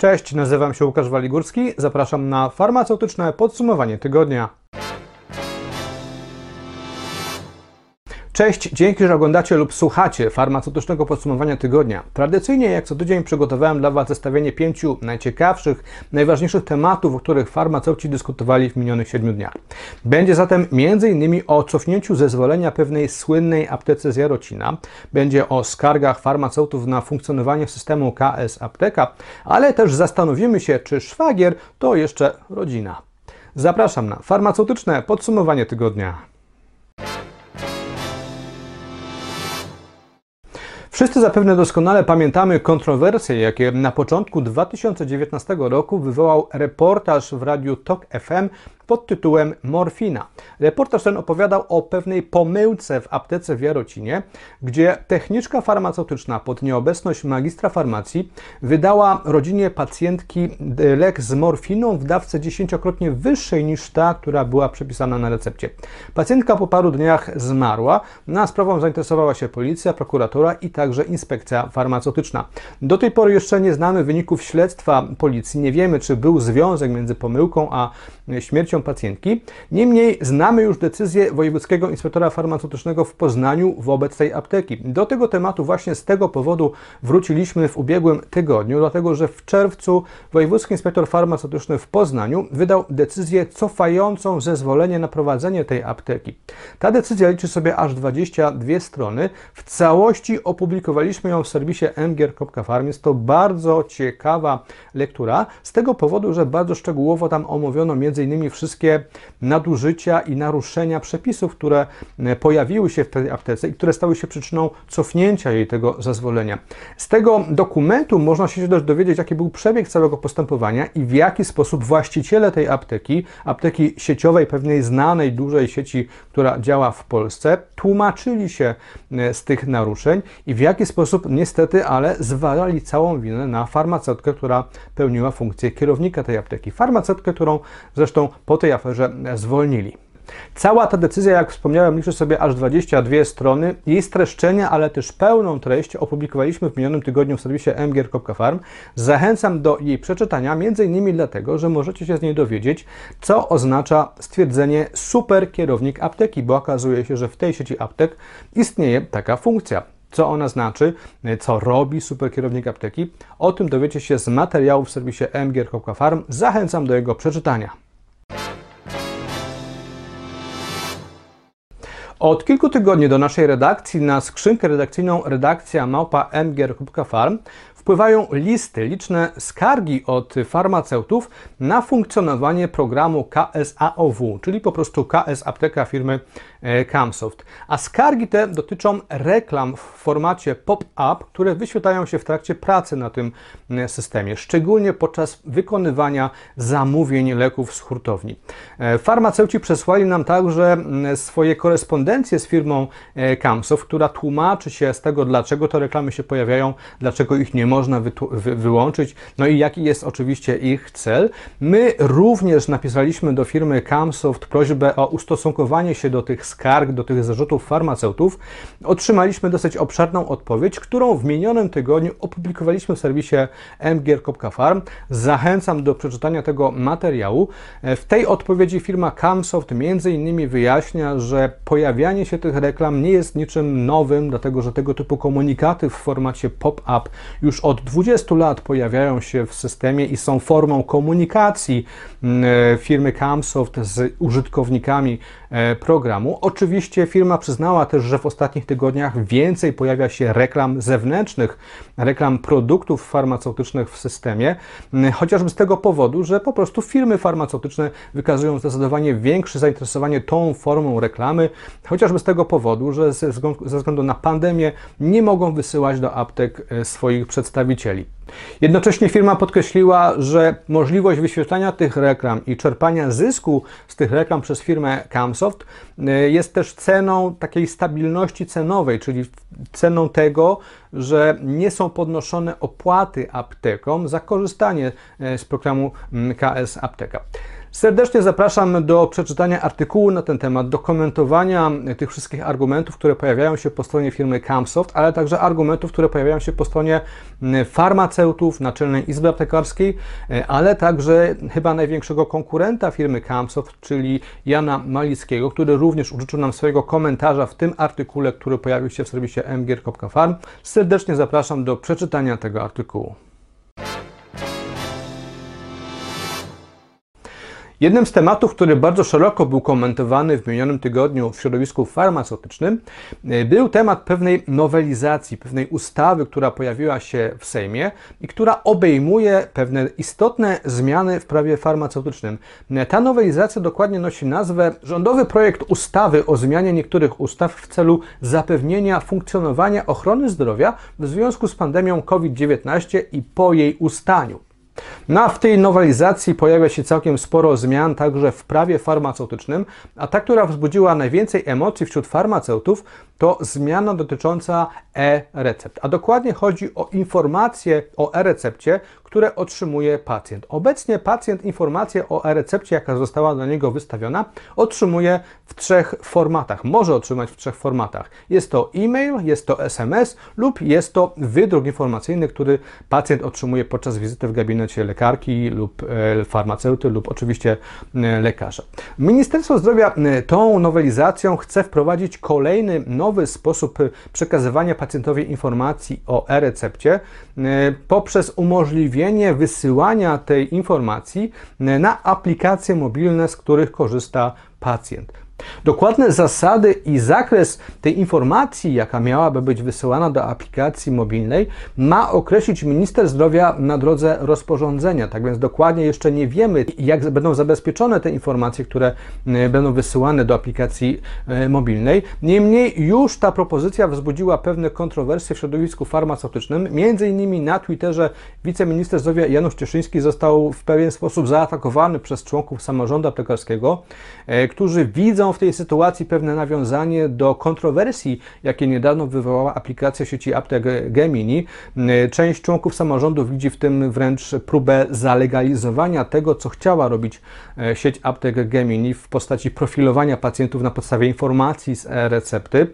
Cześć, nazywam się Łukasz Waligórski. Zapraszam na farmaceutyczne podsumowanie tygodnia. Cześć, dzięki, że oglądacie lub słuchacie farmaceutycznego podsumowania tygodnia. Tradycyjnie, jak co tydzień, przygotowałem dla Was zestawienie pięciu najciekawszych, najważniejszych tematów, o których farmaceuci dyskutowali w minionych siedmiu dniach. Będzie zatem m.in. o cofnięciu zezwolenia pewnej słynnej aptece z Jarocina, będzie o skargach farmaceutów na funkcjonowanie systemu KS Apteka, ale też zastanowimy się, czy szwagier to jeszcze rodzina. Zapraszam na farmaceutyczne podsumowanie tygodnia. Wszyscy zapewne doskonale pamiętamy kontrowersje, jakie na początku 2019 roku wywołał reportaż w radiu TOK FM pod tytułem Morfina. Reportaż ten opowiadał o pewnej pomyłce w aptece w Jarocinie, gdzie techniczka farmaceutyczna pod nieobecność magistra farmacji wydała rodzinie pacjentki lek z morfiną w dawce dziesięciokrotnie wyższej niż ta, która była przepisana na recepcie. Pacjentka po paru dniach zmarła. Na sprawą zainteresowała się policja, prokuratura i także inspekcja farmaceutyczna. Do tej pory jeszcze nie znamy wyników śledztwa policji. Nie wiemy, czy był związek między pomyłką a śmiercią pacjentki. Niemniej znamy już decyzję Wojewódzkiego Inspektora Farmaceutycznego w Poznaniu wobec tej apteki. Do tego tematu właśnie z tego powodu wróciliśmy w ubiegłym tygodniu, dlatego że w czerwcu Wojewódzki Inspektor Farmaceutyczny w Poznaniu wydał decyzję cofającą zezwolenie na prowadzenie tej apteki. Ta decyzja liczy sobie aż 22 strony. W całości opublikowaliśmy ją w serwisie mgier.farm. Jest to bardzo ciekawa lektura, z tego powodu, że bardzo szczegółowo tam omówiono m.in. wszystkie wszystkie nadużycia i naruszenia przepisów, które e, pojawiły się w tej aptece i które stały się przyczyną cofnięcia jej tego zezwolenia. Z tego dokumentu można się też dowiedzieć, jaki był przebieg całego postępowania i w jaki sposób właściciele tej apteki, apteki sieciowej, pewnej znanej, dużej sieci, która działa w Polsce, tłumaczyli się e, z tych naruszeń i w jaki sposób niestety, ale zwalali całą winę na farmaceutkę, która pełniła funkcję kierownika tej apteki. Farmaceutkę, którą zresztą po tej aferze zwolnili. Cała ta decyzja, jak wspomniałem, liczy sobie aż 22 strony. Jej streszczenia, ale też pełną treść opublikowaliśmy w minionym tygodniu w serwisie mgier.farm. Zachęcam do jej przeczytania, innymi dlatego, że możecie się z niej dowiedzieć, co oznacza stwierdzenie super kierownik apteki, bo okazuje się, że w tej sieci aptek istnieje taka funkcja. Co ona znaczy, co robi superkierownik apteki? O tym dowiecie się z materiału w serwisie mgier.farm. Zachęcam do jego przeczytania. Od kilku tygodni do naszej redakcji na skrzynkę redakcyjną redakcja małpa mgier.farm wpływają listy, liczne skargi od farmaceutów na funkcjonowanie programu KSAOW, czyli po prostu KS Apteka firmy Camsoft. A skargi te dotyczą reklam w formacie pop-up, które wyświetlają się w trakcie pracy na tym e, systemie, szczególnie podczas wykonywania zamówień leków z hurtowni. E, farmaceuci przesłali nam także swoje korespondencje z firmą Camsoft, która tłumaczy się z tego, dlaczego te reklamy się pojawiają, dlaczego ich nie można wy wyłączyć, no i jaki jest oczywiście ich cel. My również napisaliśmy do firmy Camsoft prośbę o ustosunkowanie się do tych skarg, do tych zarzutów farmaceutów. Otrzymaliśmy dosyć obszerną odpowiedź, którą w minionym tygodniu opublikowaliśmy w serwisie mgier.farm. Zachęcam do przeczytania tego materiału. W tej odpowiedzi firma Camsoft między innymi wyjaśnia, że pojawianie się tych reklam nie jest niczym nowym, dlatego że tego typu komunikaty w formacie pop-up już od 20 lat pojawiają się w systemie i są formą komunikacji mm, e, firmy Camsoft z użytkownikami e, programu. Oczywiście firma przyznała też, że w ostatnich tygodniach więcej pojawia się reklam zewnętrznych, reklam produktów farmaceutycznych w systemie, chociażby z tego powodu, że po prostu firmy farmaceutyczne wykazują zdecydowanie większe zainteresowanie tą formą reklamy, chociażby z tego powodu, że ze względu na pandemię nie mogą wysyłać do aptek e, swoich przedstawicieli. Jednocześnie firma podkreśliła, że możliwość wyświetlania tych reklam i czerpania zysku z tych reklam przez firmę Camsoft y, jest też ceną takiej stabilności cenowej, czyli ceną tego, że nie są podnoszone opłaty aptekom za korzystanie y, z programu mm, KS Apteka. Serdecznie zapraszam do przeczytania artykułu na ten temat, do komentowania tych wszystkich argumentów, które pojawiają się po stronie firmy Camsoft, ale także argumentów, które pojawiają się po stronie farmaceutów, Naczelnej Izby Aptekarskiej, ale także chyba największego konkurenta firmy Camsoft, czyli Jana Malickiego, który również użyczył nam swojego komentarza w tym artykule, który pojawił się w serwisie mgier.farm. Serdecznie zapraszam do przeczytania tego artykułu. Jednym z tematów, który bardzo szeroko był komentowany w minionym tygodniu w środowisku farmaceutycznym, e, był temat pewnej nowelizacji, pewnej ustawy, która pojawiła się w Sejmie i która obejmuje pewne istotne zmiany w prawie farmaceutycznym. E, ta nowelizacja dokładnie nosi nazwę Rządowy projekt ustawy o zmianie niektórych ustaw w celu zapewnienia funkcjonowania ochrony zdrowia w związku z pandemią COVID-19 i po jej ustaniu. No a w tej nowelizacji pojawia się całkiem sporo zmian także w prawie farmaceutycznym, a ta, która wzbudziła najwięcej emocji wśród farmaceutów, to zmiana dotycząca e-recept. A dokładnie chodzi o informacje o e-recepcie, które otrzymuje pacjent. Obecnie pacjent informację o e-recepcie, jaka została dla niego wystawiona, otrzymuje w trzech formatach. Może otrzymać w trzech formatach. Jest to e-mail, jest to SMS lub jest to wydruk informacyjny, który pacjent otrzymuje podczas wizyty w gabinecie lekarki lub e, farmaceuty lub oczywiście e, lekarza. Ministerstwo Zdrowia e, tą nowelizacją chce wprowadzić kolejny nowy sposób przekazywania pacjentowi informacji o e-recepcie poprzez umożliwienie umożliwienie wysyłania tej informacji na aplikacje mobilne, z których korzysta pacjent. Dokładne zasady i zakres tej informacji, jaka miałaby być wysyłana do aplikacji mobilnej, ma określić minister zdrowia na drodze rozporządzenia. Tak więc dokładnie jeszcze nie wiemy, jak będą zabezpieczone te informacje, które e, będą wysyłane do aplikacji e, mobilnej. Niemniej już ta propozycja wzbudziła pewne kontrowersje w środowisku farmaceutycznym. Między innymi na Twitterze wiceminister zdrowia Janusz Cieszyński został w pewien sposób zaatakowany przez członków samorządu aptekarskiego, e, którzy widzą w tej sytuacji pewne nawiązanie do kontrowersji, jakie niedawno wywołała aplikacja sieci aptek Gemini. Część członków samorządu widzi w tym wręcz próbę zalegalizowania tego, co chciała robić e, sieć aptek Gemini w postaci profilowania pacjentów na podstawie informacji z e-recepty.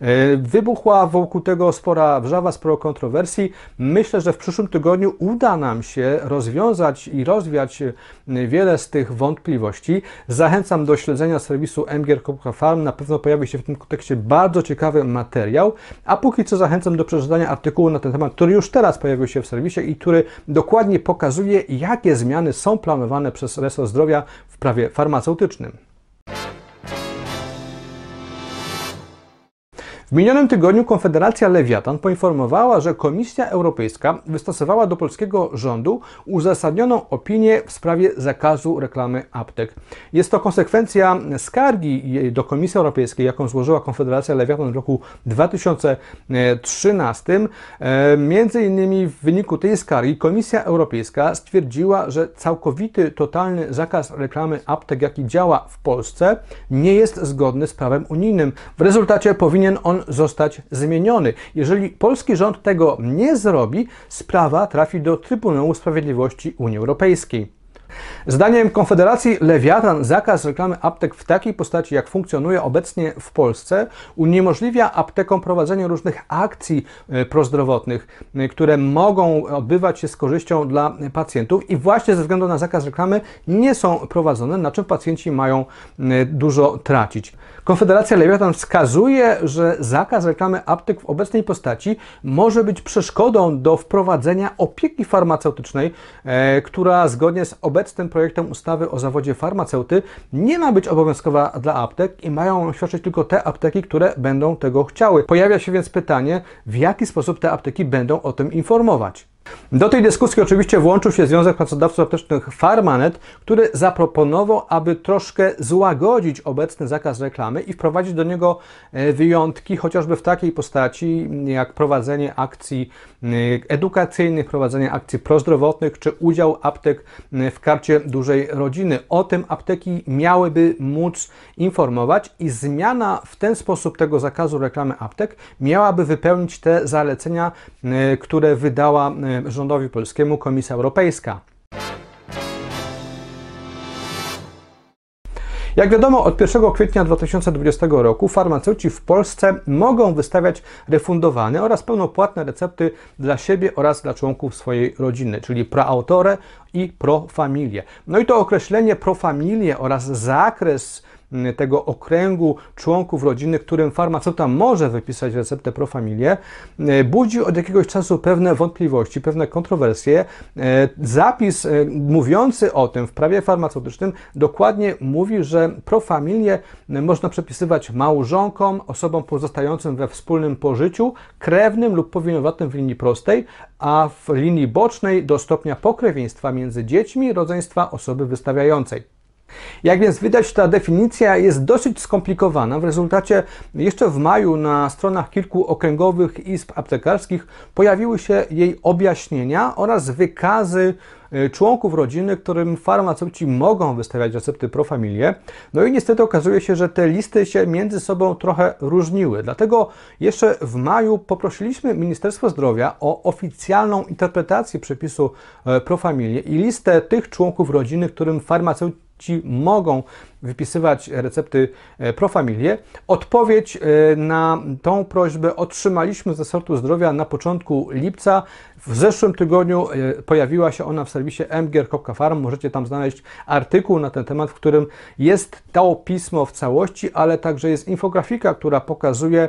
E, wybuchła wokół tego spora wrzawa, sporo kontrowersji. Myślę, że w przyszłym tygodniu uda nam się rozwiązać i rozwiać wiele z tych wątpliwości. Zachęcam do śledzenia serwisu M mgier.farm na pewno pojawi się w tym kontekście bardzo ciekawy materiał, a póki co zachęcam do przeczytania artykułu na ten temat, który już teraz pojawił się w serwisie i który dokładnie pokazuje, jakie zmiany są planowane przez resort zdrowia w prawie farmaceutycznym. W minionym tygodniu Konfederacja Lewiatan poinformowała, że Komisja Europejska wystosowała do polskiego rządu uzasadnioną opinię w sprawie zakazu reklamy aptek. Jest to konsekwencja skargi do Komisji Europejskiej, jaką złożyła Konfederacja Lewiatan w roku 2013. E, między innymi w wyniku tej skargi Komisja Europejska stwierdziła, że całkowity, totalny zakaz reklamy aptek, jaki działa w Polsce, nie jest zgodny z prawem unijnym. W rezultacie powinien on zostać zmieniony. Jeżeli polski rząd tego nie zrobi, sprawa trafi do Trybunału Sprawiedliwości Unii Europejskiej. Zdaniem Konfederacji Lewiatan zakaz reklamy aptek w takiej postaci, jak funkcjonuje obecnie w Polsce, uniemożliwia aptekom prowadzenie różnych akcji e, prozdrowotnych, e, które mogą odbywać się z korzyścią dla pacjentów i właśnie ze względu na zakaz reklamy nie są prowadzone, na czym pacjenci mają e, dużo tracić. Konfederacja Lewiatan wskazuje, że zakaz reklamy aptek w obecnej postaci może być przeszkodą do wprowadzenia opieki farmaceutycznej, która zgodnie z obecnym obecnym projektem ustawy o zawodzie farmaceuty nie ma być obowiązkowa dla aptek i mają świadczyć tylko te apteki, które będą tego chciały. Pojawia się więc pytanie, w jaki sposób te apteki będą o tym informować. Do tej dyskusji oczywiście włączył się Związek Pracodawców Aptecznych Farmanet, który zaproponował, aby troszkę złagodzić obecny zakaz reklamy i wprowadzić do niego e, wyjątki, chociażby w takiej postaci jak prowadzenie akcji e, edukacyjnych, prowadzenie akcji prozdrowotnych czy udział aptek e, w karcie dużej rodziny. O tym apteki miałyby móc informować i zmiana w ten sposób tego zakazu reklamy aptek miałaby wypełnić te zalecenia, które wydała rządowi polskiemu Komisja Europejska. Jak wiadomo, od 1 kwietnia 2020 roku farmaceuci w Polsce mogą wystawiać refundowane oraz pełnopłatne recepty dla siebie oraz dla członków swojej rodziny, czyli proautore i profamilie. No i to określenie profamilie oraz zakres tego okręgu członków rodziny, którym farmaceuta może wypisać receptę profamilię, e, budzi od jakiegoś czasu pewne wątpliwości, pewne kontrowersje. E, zapis e, mówiący o tym w prawie farmaceutycznym dokładnie mówi, że profamilię można przepisywać małżonkom, osobom pozostającym we wspólnym pożyciu, krewnym lub powinowatym w linii prostej, a w linii bocznej do stopnia pokrewieństwa między dziećmi rodzeństwa osoby wystawiającej. Jak więc widać, ta definicja jest dosyć skomplikowana. W rezultacie jeszcze w maju na stronach kilku okręgowych izb aptekarskich pojawiły się jej objaśnienia oraz wykazy y, członków rodziny, którym farmaceuci mogą wystawiać recepty profamilie. No i niestety okazuje się, że te listy się między sobą trochę różniły. Dlatego jeszcze w maju poprosiliśmy Ministerstwo Zdrowia o oficjalną interpretację przepisu e, profamilie i listę tych członków rodziny, którym farmaceuci ci mogą wypisywać recepty e, Profamilie. Odpowiedź e, na tą prośbę otrzymaliśmy ze sortu zdrowia na początku lipca. W zeszłym tygodniu e, pojawiła się ona w serwisie mgier.farm. Możecie tam znaleźć artykuł na ten temat, w którym jest to pismo w całości, ale także jest infografika, która pokazuje,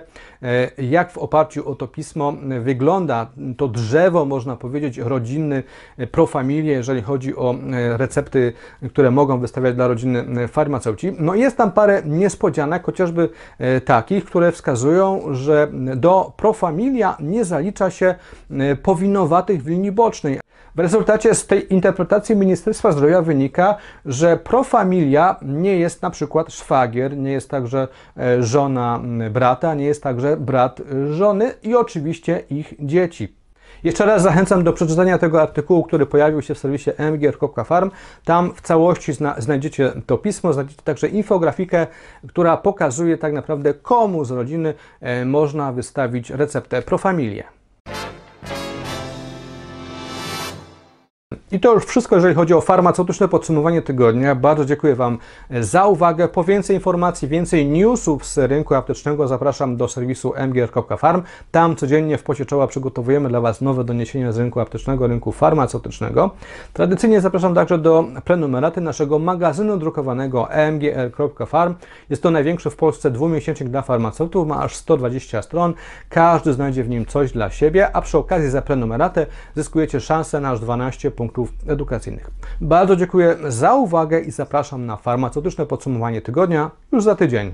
jak w oparciu o to pismo wygląda to drzewo, można powiedzieć, rodzinny Profamilie, jeżeli chodzi o recepty, które mogą wystawiać dla rodziny farmaceutycznej farmaceuci. No jest tam parę niespodzianek, chociażby e, takich, które wskazują, że do profamilia nie zalicza się e, powinowatych w linii bocznej. W rezultacie z tej interpretacji Ministerstwa Zdrowia wynika, że profamilia nie jest na przykład szwagier, nie jest także e, żona brata, nie jest także brat żony i oczywiście ich dzieci. Jeszcze raz zachęcam do przeczytania tego artykułu, który pojawił się w serwisie mgr.farm. Tam w całości zna znajdziecie to pismo, znajdziecie także infografikę, która pokazuje tak naprawdę komu z rodziny e, można wystawić receptę Profamilię. I to już wszystko, jeżeli chodzi o farmaceutyczne podsumowanie tygodnia. Bardzo dziękuję Wam za uwagę. Po więcej informacji, więcej newsów z rynku aptecznego zapraszam do serwisu mgr.farm. Tam codziennie w pocie czoła przygotowujemy dla Was nowe doniesienia z rynku aptecznego, rynku farmaceutycznego. Tradycyjnie zapraszam także do prenumeraty naszego magazynu drukowanego mgr.farm. Jest to największy w Polsce dwumiesięcznik dla farmaceutów, ma aż 120 stron. Każdy znajdzie w nim coś dla siebie, a przy okazji za prenumeratę zyskujecie szansę na aż 12 punktów edukacyjnych. Bardzo dziękuję za uwagę i zapraszam na farmaceutyczne podsumowanie tygodnia już za tydzień.